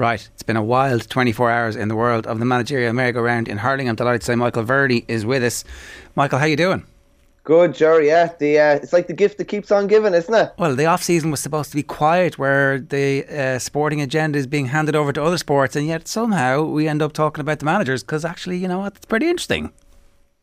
Right. It's been a wild 24 hours in the world of the managerial merry-go-round in hurling. I'm delighted to say Michael Verney is with us. Michael, how you doing? Good, Jerry. Yeah, the uh, it's like the gift that keeps on giving, isn't it? Well, the off season was supposed to be quiet, where the uh, sporting agenda is being handed over to other sports, and yet somehow we end up talking about the managers because actually, you know what, it's pretty interesting.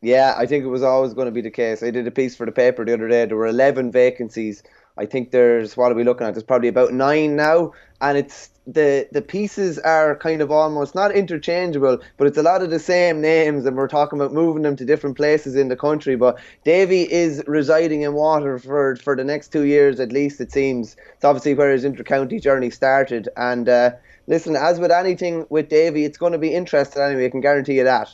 Yeah, I think it was always going to be the case. I did a piece for the paper the other day. There were 11 vacancies. I think there's what are we looking at? There's probably about nine now, and it's the the pieces are kind of almost not interchangeable, but it's a lot of the same names, and we're talking about moving them to different places in the country. But Davy is residing in Waterford for the next two years at least. It seems it's obviously where his intercounty journey started, and. Uh, listen, as with anything with Davy, it's going to be interesting anyway. I can guarantee you that.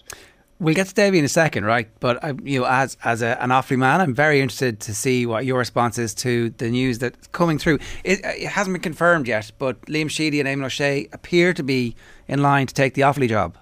We'll get to Davy in a second, right? But uh, you know, as as a, an Offaly man, I'm very interested to see what your response is to the news that's coming through. It, it hasn't been confirmed yet, but Liam Sheedy and Eamon O'Shea appear to be in line to take the Offaly job.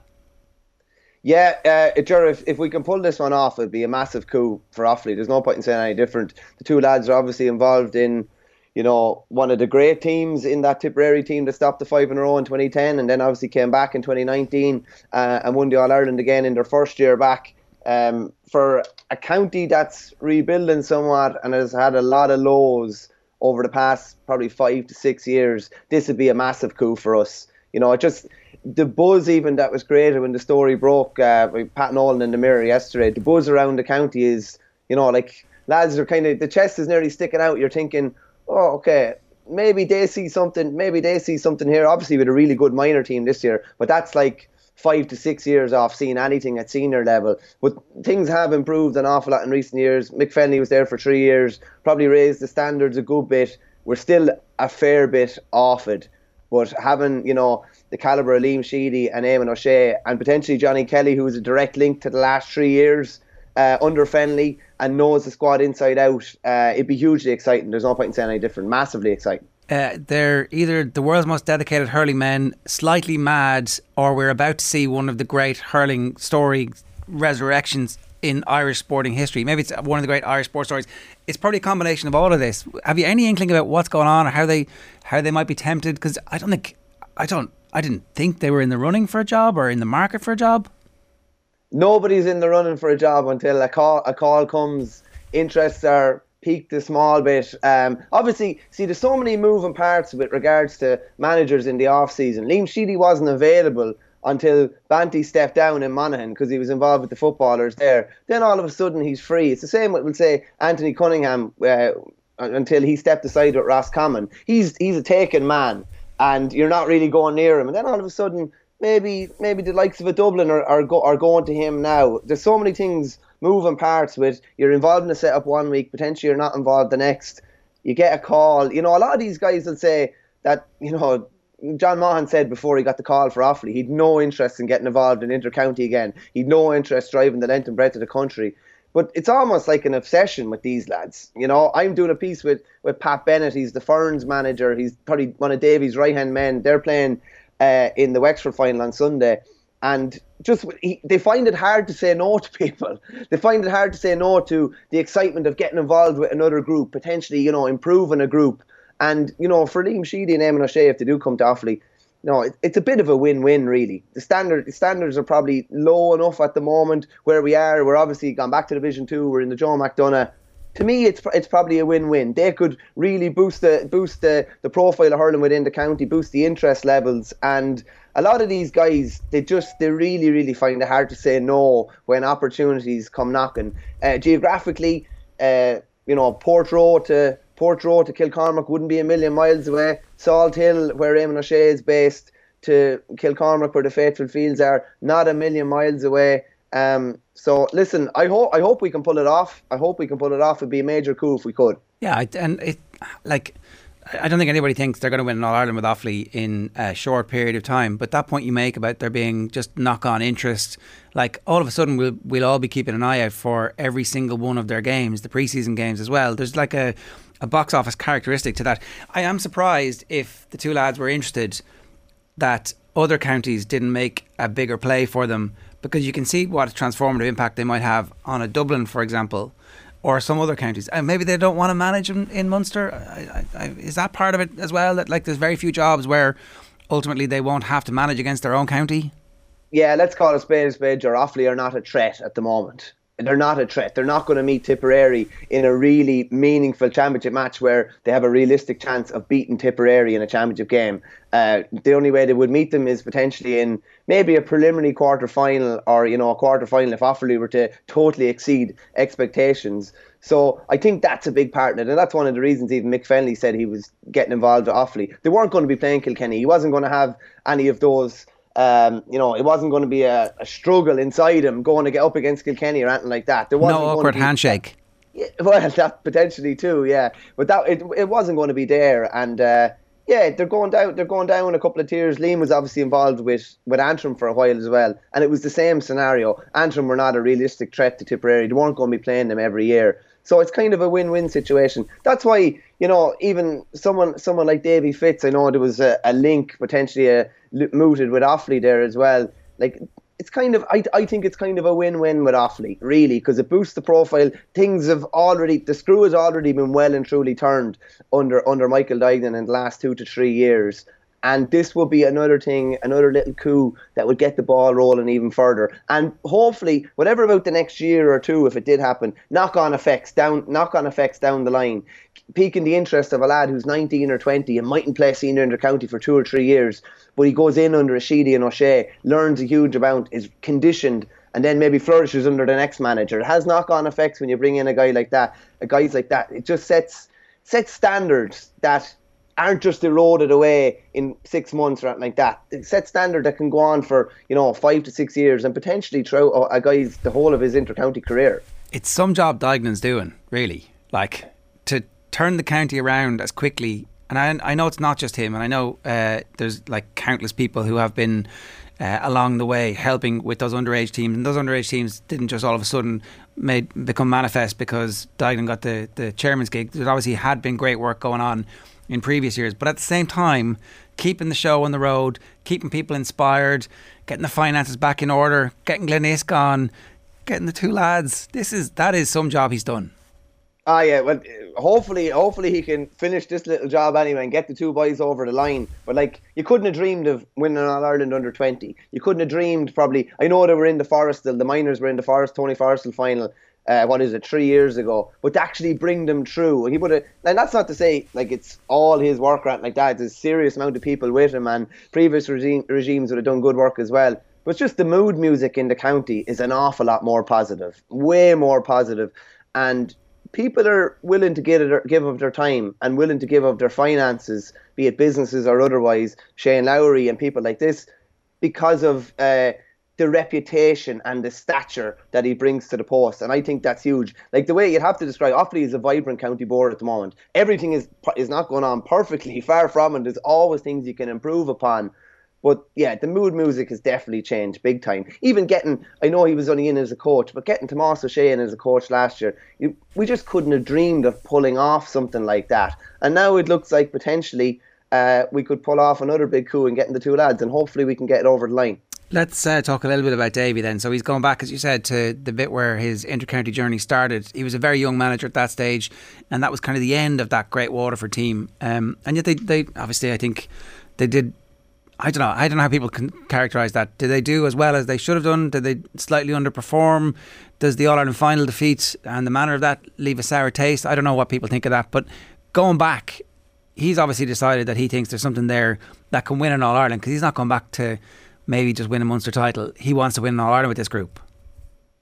Yeah, uh, if, if we can pull this one off, it'd be a massive coup for Offaly. There's no point in saying any different. The two lads are obviously involved in you know, one of the great teams in that Tipperary team that stopped the five in a row in 2010 and then obviously came back in 2019 uh, and won the All Ireland again in their first year back. Um, for a county that's rebuilding somewhat and has had a lot of lows over the past probably five to six years, this would be a massive coup for us. You know, it just the buzz even that was created when the story broke uh, by Pat Nolan in the Mirror yesterday. The buzz around the county is, you know, like lads are kind of the chest is nearly sticking out. You're thinking, oh, okay, maybe they see something. Maybe they see something here. Obviously, with a really good minor team this year, but that's like five to six years off seeing anything at senior level. But things have improved an awful lot in recent years. Mick Fennelly was there for three years, probably raised the standards a good bit. We're still a fair bit off it, but having you know the caliber of Liam Sheedy and Eamon O'Shea and potentially Johnny Kelly, who was a direct link to the last three years uh, under Fennelly and knows the squad inside out, uh, it'd be hugely exciting. There's no point in saying any different. Massively exciting. Uh, they're either the world's most dedicated hurling men, slightly mad, or we're about to see one of the great hurling story resurrections in Irish sporting history. Maybe it's one of the great Irish sports stories. It's probably a combination of all of this. Have you any inkling about what's going on or how they how they might be tempted? Because I don't think I don't I didn't think they were in the running for a job or in the market for a job nobody's in the running for a job until a call a call comes. Interests are peaked a small bit. Um, obviously, see, there's so many moving parts with regards to managers in the off season. Liam Sheedy wasn't available until Banty stepped down in Monaghan because he was involved with the footballers there. Then all of a sudden he's free. It's the same with, we'll say, Anthony Cunningham uh, until he stepped aside with Roscommon. He's he's a taken man, and you're not really going near him. And then all of a sudden maybe maybe the likes of a Dublin are, are, go, are going to him now. There's so many things moving parts with you're involved in a setup one week, potentially you're not involved the next. You get a call. You know, a lot of these guys will say that, you know, John Maughan said before he got the call for Offaly, he'd no interest in getting involved in intercounty again. He'd no interest driving the length and breadth of the country. But it's almost like an obsession with these lads. You know, I'm doing a piece with, with Pat Bennett. He's the Ferns manager. He's probably one of Davy's right hand men. They're playing uh, in the Wexford final on Sunday, and just he, they find it hard to say no to people. They find it hard to say no to the excitement of getting involved with another group, potentially you know improving a group. And you know, for Liam Sheedy and Eamon O'Shea, if they do come to Offaly, know, it, it's a bit of a win-win really. The standard the standards are probably low enough at the moment where we are. We're obviously gone back to Division Two. We're in the Joe McDonagh to me, it's it's probably a win-win. They could really boost the boost the, the profile of hurling within the county, boost the interest levels, and a lot of these guys, they just they really really find it hard to say no when opportunities come knocking. Uh, geographically, uh, you know, Portroe to Portroe to Kilcormac wouldn't be a million miles away. Salthill, where Eamon O'Shea is based, to Kilcormac, where the Faithful Fields are, not a million miles away. Um, so listen, I hope I hope we can pull it off. I hope we can pull it off. It'd be a major coup if we could. Yeah, and it like I don't think anybody thinks they're going to win an All Ireland with Offaly in a short period of time. But that point you make about there being just knock on interest, like all of a sudden we'll we'll all be keeping an eye out for every single one of their games, the preseason games as well. There's like a a box office characteristic to that. I am surprised if the two lads were interested that other counties didn't make a bigger play for them because you can see what a transformative impact they might have on a Dublin, for example, or some other counties. And maybe they don't want to manage in, in Munster. I, I, I, is that part of it as well? That like there's very few jobs where ultimately they won't have to manage against their own county? Yeah, let's call it spade a spade. Or Offaly are not a threat at the moment they're not a threat. They're not going to meet Tipperary in a really meaningful championship match where they have a realistic chance of beating Tipperary in a championship game. Uh, the only way they would meet them is potentially in maybe a preliminary quarter final or you know a quarter final if Offaly were to totally exceed expectations. So I think that's a big part of it, and that's one of the reasons even Mick Fennelly said he was getting involved with Offaly. They weren't going to be playing Kilkenny. He wasn't going to have any of those um, you know, it wasn't going to be a, a, struggle inside him going to get up against Kilkenny or anything like that. There wasn't no awkward handshake. Yeah, well, that potentially too, yeah. But that it, it wasn't going to be there, and uh, yeah, they're going down. They're going down a couple of tiers. Liam was obviously involved with with Antrim for a while as well, and it was the same scenario. Antrim were not a realistic threat to Tipperary. They weren't going to be playing them every year. So it's kind of a win-win situation. That's why you know even someone someone like Davy Fitz. I know there was a, a link potentially a, mooted with Offaly there as well. Like it's kind of I, I think it's kind of a win-win with Offaly really because it boosts the profile. Things have already the screw has already been well and truly turned under under Michael Duignan in the last two to three years. And this will be another thing, another little coup that would get the ball rolling even further. And hopefully, whatever about the next year or two, if it did happen, knock on effects down, knock on effects down the line, piquing the interest of a lad who's 19 or 20 and mightn't play senior inter county for two or three years, but he goes in under a and O'Shea, learns a huge amount, is conditioned, and then maybe flourishes under the next manager. It has knock on effects when you bring in a guy like that, a guys like that. It just sets sets standards that aren't just eroded away in six months or anything like that. It sets standard that can go on for you know five to six years and potentially throughout a guy's the whole of his inter-county career. It's some job Duignan's doing, really. Like turn the county around as quickly. And I, I know it's not just him, and I know uh, there's like countless people who have been uh, along the way helping with those underage teams. And those underage teams didn't just all of a sudden made become manifest because Duignan got the, the chairman's gig. There obviously had been great work going on in previous years. But at the same time, keeping the show on the road, keeping people inspired, getting the finances back in order, getting Glenisk on, getting the two lads. This is that is some job he's done. Ah, yeah. Well, hopefully, hopefully he can finish this little job anyway and get the two boys over the line. But like, you couldn't have dreamed of winning All Ireland under twenty. You couldn't have dreamed probably. I know they were in the Forest. The minors were in the Forest Tony Forrestal final uh, what is it, three years ago, but to actually bring them through. He would have, and that's not to say like it's all his work or like that. There's a serious amount of people with him, and previous regime, regimes would have done good work as well. But just the mood music in the county is an awful lot more positive, way more positive, and people are willing to give, it, give up their time and willing to give up their finances, be it businesses or otherwise. Shane Lowry and people like this, because of. Uh, the reputation and the stature that he brings to the post, and I think that's huge. Like the way you'd have to describe Offaly is a vibrant county board at the moment. Everything is is not going on perfectly, far from it. There's always things you can improve upon. But yeah, the mood music has definitely changed big time. Even getting, I know he was only in as a coach, but getting Tomas O'Shea in as a coach last year, you, we just couldn't have dreamed of pulling off something like that. And now it looks like potentially uh, we could pull off another big coup and getting the two lads, and hopefully we can get it over the line. Let's uh, talk a little bit about Davy then. So he's going back, as you said, to the bit where his intercounty journey started. He was a very young manager at that stage, and that was kind of the end of that great Waterford team. Um, and yet they, they obviously, I think they did. I don't know. I don't know how people can characterise that. Did they do as well as they should have done? Did they slightly underperform? Does the All Ireland final defeat and the manner of that leave a sour taste? I don't know what people think of that. But going back, he's obviously decided that he thinks there's something there that can win an All Ireland because he's not going back to maybe just win a Munster title. He wants to win an All Ireland with this group.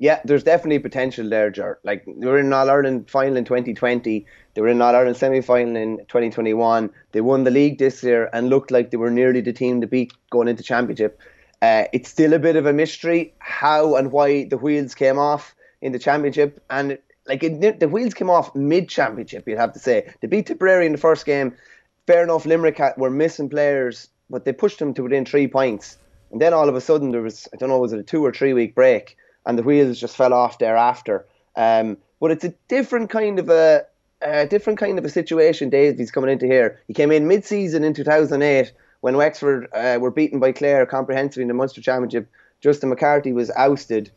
Yeah, there's definitely potential there, Jar. Like they were in All Ireland final in 2020, they were in All Ireland semi final in 2021. They won the league this year and looked like they were nearly the team to beat going into championship. Uh, it's still a bit of a mystery how and why the wheels came off in the championship, and like it, the wheels came off mid championship. You'd have to say they beat Tipperary in the first game. Fair enough, Limerick were missing players, but they pushed them to within three points and then all of a sudden there was I don't know was it a two or three week break and the wheels just fell off thereafter. Um, but it's a different kind of a, a different kind of a situation Davy's coming into here. He came in mid season in 2008 when Wexford uh, were beaten by Clare comprehensively in the Munster Championship. Justin McCarthy was ousted.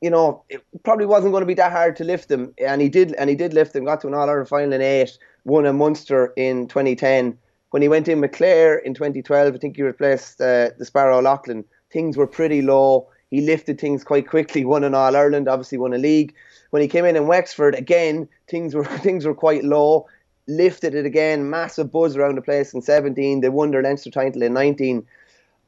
You know, it probably wasn't going to be that hard to lift them, and he did, and he did lift them. Got to an All Ireland final in eight, won a Munster in 2010, when he went in with Clare in 2012, I think he replaced uh, the Sparrow Loughlin. Things were pretty low. He lifted things quite quickly. Won an All Ireland, obviously won a league. When he came in in Wexford, again things were things were quite low. Lifted it again, massive buzz around the place in 17. They won their Leinster title in 19.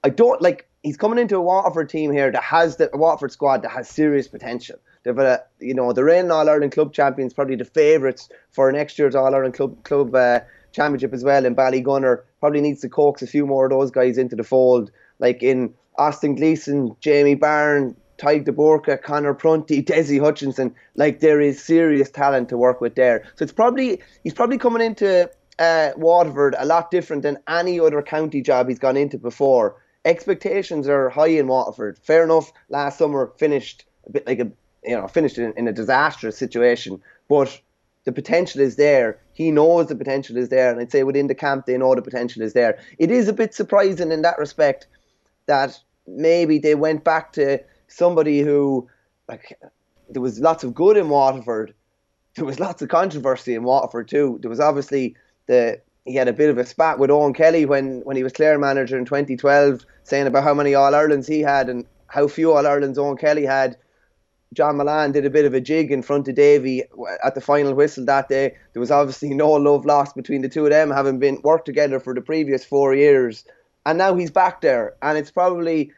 I don't like. He's coming into a Waterford team here that has the Waterford squad that has serious potential. They've a, you know, the reigning All Ireland club champions, probably the favourites for next year's All Ireland club club uh, championship as well in Ballygunner. Probably needs to coax a few more of those guys into the fold, like in Austin Gleeson, Jamie Barron, Tadhg de Connor Prunty, Dessie Hutchinson. Like there is serious talent to work with there. So it's probably he's probably coming into uh, Waterford a lot different than any other county job he's gone into before. Expectations are high in Waterford. Fair enough. Last summer finished a bit like a you know finished in, in a disastrous situation, but the potential is there. He knows the potential is there, and I'd say within the camp they know the potential is there. It is a bit surprising in that respect that maybe they went back to somebody who, like, there was lots of good in Waterford. There was lots of controversy in Waterford too. There was obviously the he had a bit of a spat with Eoin Kelly when, when he was Clare manager in 2012, saying about how many All Irelands he had and how few All Irelands Eoin Kelly had. John Mullane did a bit of a jig in front of Davy at the final whistle that day. There was obviously no love lost between the two of them, having been worked together for the previous four years and now he's back there. And it's probably,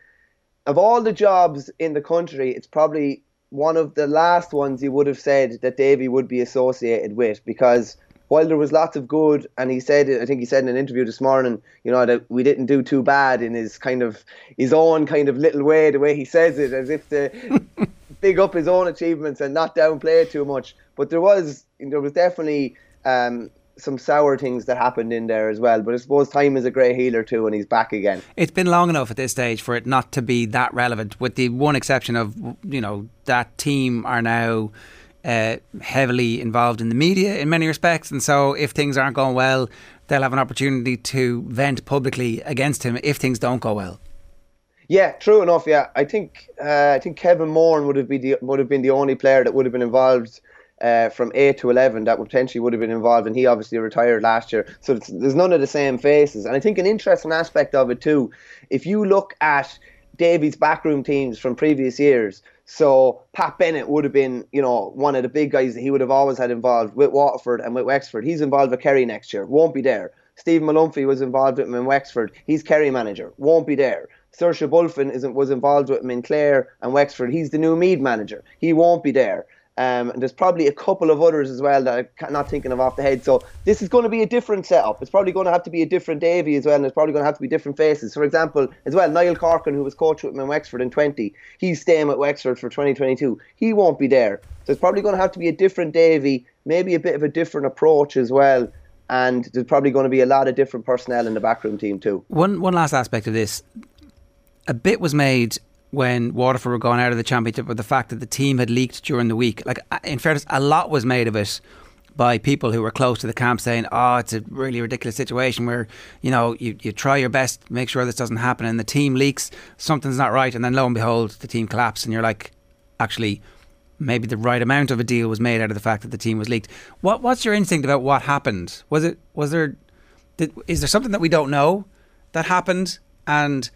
of all the jobs in the country, it's probably one of the last ones he would have said that Davy would be associated with because while there was lots of good, and he said, I think he said in an interview this morning, you know, that we didn't do too bad in his kind of his own kind of little way, the way he says it, as if to big up his own achievements and not downplay it too much. But there was, there was definitely um, some sour things that happened in there as well. But I suppose time is a great healer too, and he's back again. It's been long enough at this stage for it not to be that relevant, with the one exception of you know that team are now. Uh, heavily involved in the media in many respects, and so if things aren't going well, they'll have an opportunity to vent publicly against him if things don't go well. Yeah, true enough. Yeah, I think uh, I think Kevin Moran would have been the, would have been the only player that would have been involved uh, from 8 to 11 that potentially would have been involved, and he obviously retired last year. So there's none of the same faces. And I think an interesting aspect of it, too, if you look at Davy's backroom teams from previous years, so Pat Bennett would have been, you know, one of the big guys that he would have always had involved with Waterford and with Wexford. He's involved with Kerry next year, won't be there. Stephen Molumphy was involved with him in Wexford. He's Kerry manager, won't be there. Seoirse Bulfin isn't, was involved with him in Clare and Wexford. He's the new Meath manager. He won't be there. Um, and there's probably a couple of others as well that I'm not thinking of off the head. So this is going to be a different setup. It's probably going to have to be a different Davy as well, and it's probably going to have to be different faces. For example, as well, Niall Corcoran, who was coach with him in Wexford in 20, he's staying at Wexford for 2022. He won't be there. So it's probably going to have to be a different Davy, maybe a bit of a different approach as well. And there's probably going to be a lot of different personnel in the backroom team too. One one last aspect of this, a bit was made when Waterford were going out of the championship with the fact that the team had leaked during the week. Like, in fairness, a lot was made of it by people who were close to the camp saying, oh, it's a really ridiculous situation where, you know, you, you try your best, make sure this doesn't happen, and the team leaks, something's not right, and then lo and behold, the team collapses, and you're like, actually, maybe the right amount of a deal was made out of the fact that the team was leaked. What What's your instinct about what happened? Was it, was there, did, is there something that we don't know that happened? And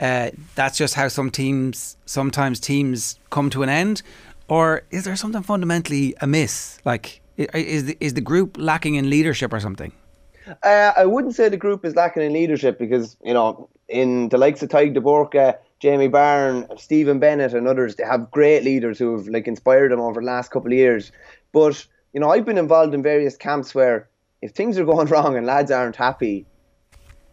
uh, that's just how some teams sometimes teams come to an end, or is there something fundamentally amiss? Like, is the, is the group lacking in leadership or something? Uh, I wouldn't say the group is lacking in leadership because you know in the likes of Tadhg de Búrca, Jamie Barron, Stephen Bennett, and others, they have great leaders who have like inspired them over the last couple of years. But you know, I've been involved in various camps where if things are going wrong and lads aren't happy,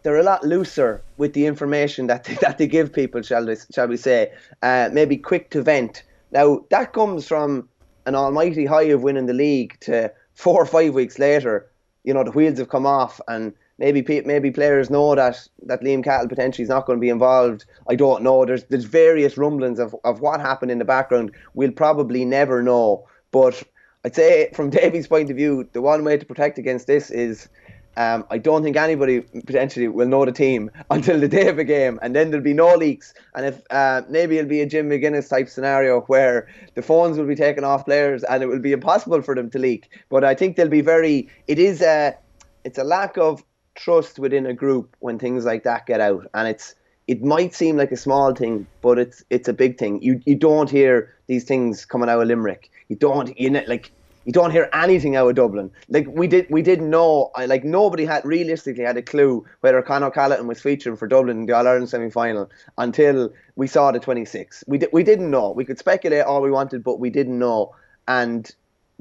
they're a lot looser with the information that they, that they give people, shall we, shall we say? Uh, maybe quick to vent. Now that comes from an almighty high of winning the league to four or five weeks later. You know the wheels have come off, and maybe maybe players know that that Liam Cahill potentially is not going to be involved. I don't know. There's there's various rumblings of, of what happened in the background. We'll probably never know. But I'd say from Davy's point of view, the one way to protect against this is um, I don't think anybody potentially will know the team until the day of a game, and then there'll be no leaks. And if uh, maybe it'll be a Jim McGuinness type scenario where the phones will be taken off players and it will be impossible for them to leak. But I think they'll be very. It is a. It's a lack of trust within a group when things like that get out, and it's it might seem like a small thing, but it's it's a big thing. You you don't hear these things coming out of Limerick. You don't you know, like you don't hear anything out of Dublin. Like we did, we didn't know. Like nobody had realistically had a clue whether Con O'Callaghan was featuring for Dublin in the All Ireland semi final until we saw the 26. We di- we didn't know. We could speculate all we wanted, but we didn't know. And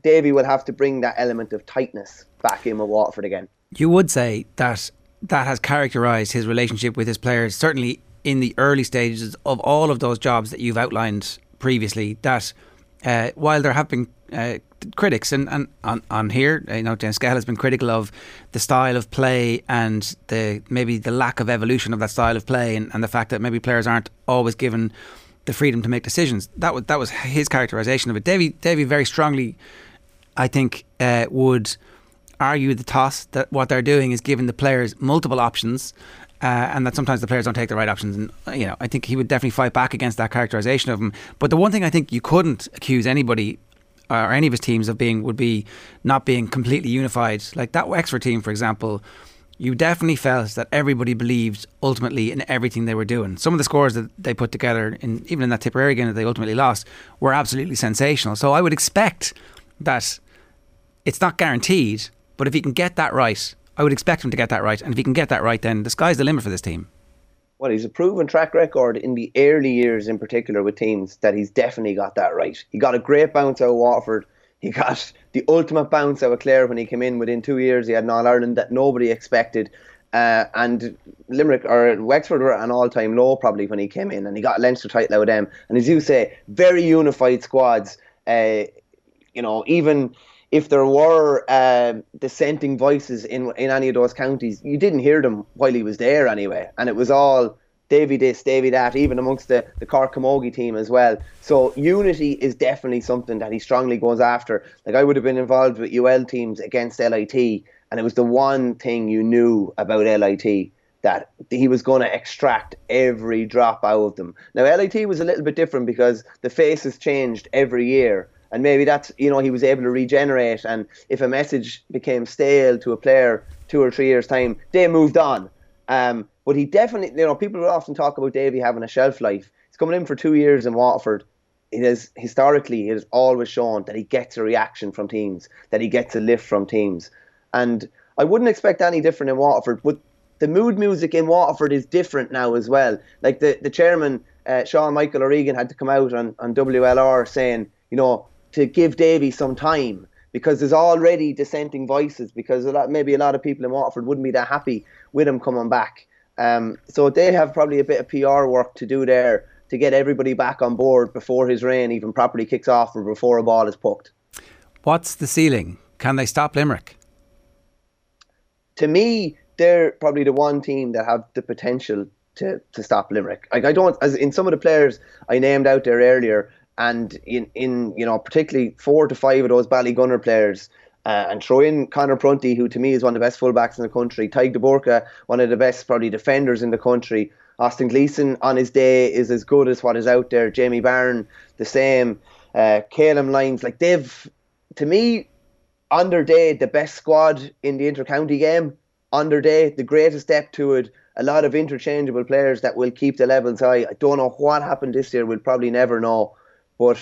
Davy will have to bring that element of tightness back in with Waterford again. You would say that that has characterised his relationship with his players, certainly in the early stages of all of those jobs that you've outlined previously. That uh, while there have been uh, critics and, and on, on here, you know, James Skehill has been critical of the style of play and the maybe the lack of evolution of that style of play and, and the fact that maybe players aren't always given the freedom to make decisions. That was that was his characterization of it. Davy Davy very strongly, I think, uh, would argue the toss that what they're doing is giving the players multiple options. Uh, and that sometimes the players don't take the right options, and you know, I think he would definitely fight back against that characterization of him. But the one thing I think you couldn't accuse anybody or any of his teams of being would be not being completely unified. Like that Wexford team, for example, you definitely felt that everybody believed ultimately in everything they were doing. Some of the scores that they put together, in, even in that Tipperary game that they ultimately lost, were absolutely sensational. So I would expect that it's not guaranteed, but if he can get that right, I would expect him to get that right. And if he can get that right, then the sky's the limit for this team well, he's a proven track record in the early years, in particular with teams, that he's definitely got that right. He got a great bounce out of Waterford. He got the ultimate bounce out of Clare when he came in. Within two years, he had an All Ireland that nobody expected. Uh, and Limerick or Wexford were an all-time low probably when he came in, and he got Leinster title out of them. And as you say, very unified squads. Uh, you know, even if there were uh, dissenting voices in in any of those counties, you didn't hear them while he was there anyway, and it was all Davy this, Davy that, even amongst the the Cork Camogie team as well. So unity is definitely something that he strongly goes after. Like I would have been involved with UL teams against LIT, and it was the one thing you knew about LIT that he was going to extract every drop out of them. Now LIT was a little bit different because the faces changed every year and maybe that's you know he was able to regenerate. And if a message became stale to a player two or three years time they moved on. Um, but he definitely you know people often talk about Davy having a shelf life. He's coming in for two years in Waterford it has historically it has always shown that he gets a reaction from teams that he gets a lift from teams. And I wouldn't expect any different in Waterford but the mood music in Waterford is different now as well. Like the, the chairman uh, Sean Michael O'Regan had to come out on, on WLR saying you know to give Davy some time because there's already dissenting voices because a lot, maybe a lot of people in Waterford wouldn't be that happy with him coming back. Um, so they have probably a bit of PR work to do there to get everybody back on board before his reign even properly kicks off or before a ball is poked. What's the ceiling? Can they stop Limerick? To me, they're probably the one team that have the potential to, to stop Limerick. Like I don't, as in some of the players I named out there earlier, and in, in you know particularly four to five of those Ballygunner players. Uh, and throw in Conor Prunty, who to me is one of the best fullbacks in the country. Tadhg de Búrca, one of the best probably defenders in the country. Austin Gleeson on his day is as good as what is out there. Jamie Barron, the same. Uh, Lyons, like they've, to me, on their day, the best squad in the inter-county game. On their day, the greatest depth to it. A lot of interchangeable players that will keep the levels high. I don't know what happened this year. We'll probably never know. But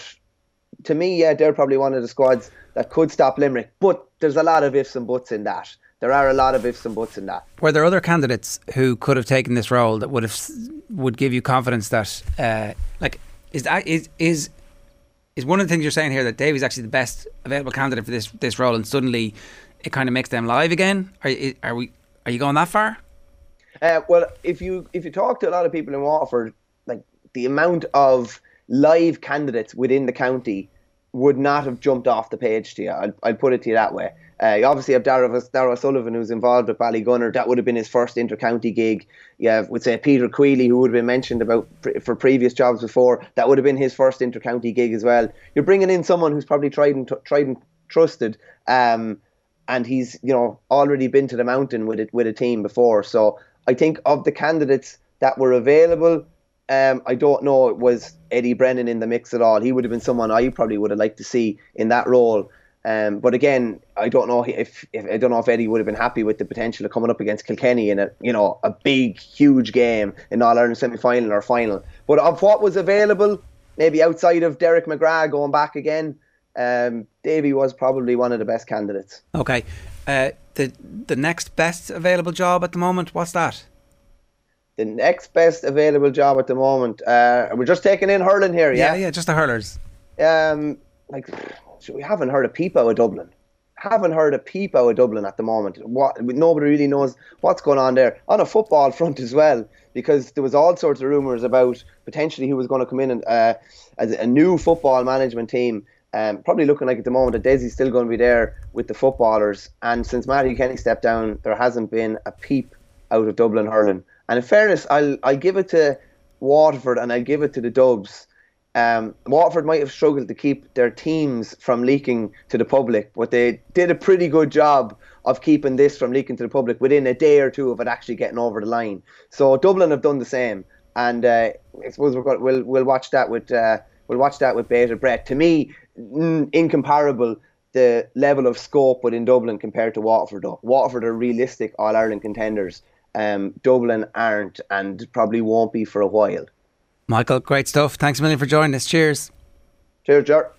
to me, yeah, they're probably one of the squads that could stop Limerick. But there's a lot of ifs and buts in that. There are a lot of ifs and buts in that. Were there other candidates who could have taken this role that would have would give you confidence that, uh, like, is that is is is one of the things you're saying here that Dave is actually the best available candidate for this this role, and suddenly it kind of makes them live again? Are are we are you going that far? Uh, well, if you if you talk to a lot of people in Waterford, like the amount of live candidates within the county would not have jumped off the page to you. I'll, I'll put it to you that way. Uh, you obviously have Darragh Sullivan, who's involved with Ballygunner. That would have been his first inter-county gig. You have, would say, Peter Queally, who would have been mentioned about for previous jobs before. That would have been his first inter-county gig as well. You're bringing in someone who's probably tried and t- tried and trusted, um, and he's you know already been to the mountain with it with a team before. So I think of the candidates that were available, um, I don't know was Eddie Brennan in the mix at all. He would have been someone I probably would have liked to see in that role. Um, but again, I don't know if, if I don't know if Eddie would have been happy with the potential of coming up against Kilkenny in a you know a big huge game in All Ireland semi final or final. But of what was available, maybe outside of Derek McGrath going back again, um, Davy was probably one of the best candidates. Okay, uh, the the next best available job at the moment, what's that? The next best available job at the moment. Uh, we're just taking in hurling here, yeah. Yeah, yeah, just the hurlers. Um, like we haven't heard a peep out of Dublin. Haven't heard a peep out of Dublin at the moment. What nobody really knows what's going on there on a football front as well, because there was all sorts of rumours about potentially who was going to come in and uh, as a new football management team. Um, probably looking like at the moment that Desi's still going to be there with the footballers. And since Matty Kenny stepped down, there hasn't been a peep out of Dublin hurling. And in fairness, I'll I'll give it to Waterford and I'll give it to the Dubs um, Waterford might have struggled to keep their teams from leaking to the public, but they did a pretty good job of keeping this from leaking to the public within a day or two of it actually getting over the line. So Dublin have done the same, and uh, I suppose we're going, we'll we'll watch that with uh, we'll watch that with bated breath. To me, incomparable the level of scope within Dublin compared to Waterford. Though Waterford are realistic All Ireland contenders. Um, Dublin aren't, and probably won't be for a while. Michael, great stuff. Thanks a million for joining us. Cheers. Cheers, Jar.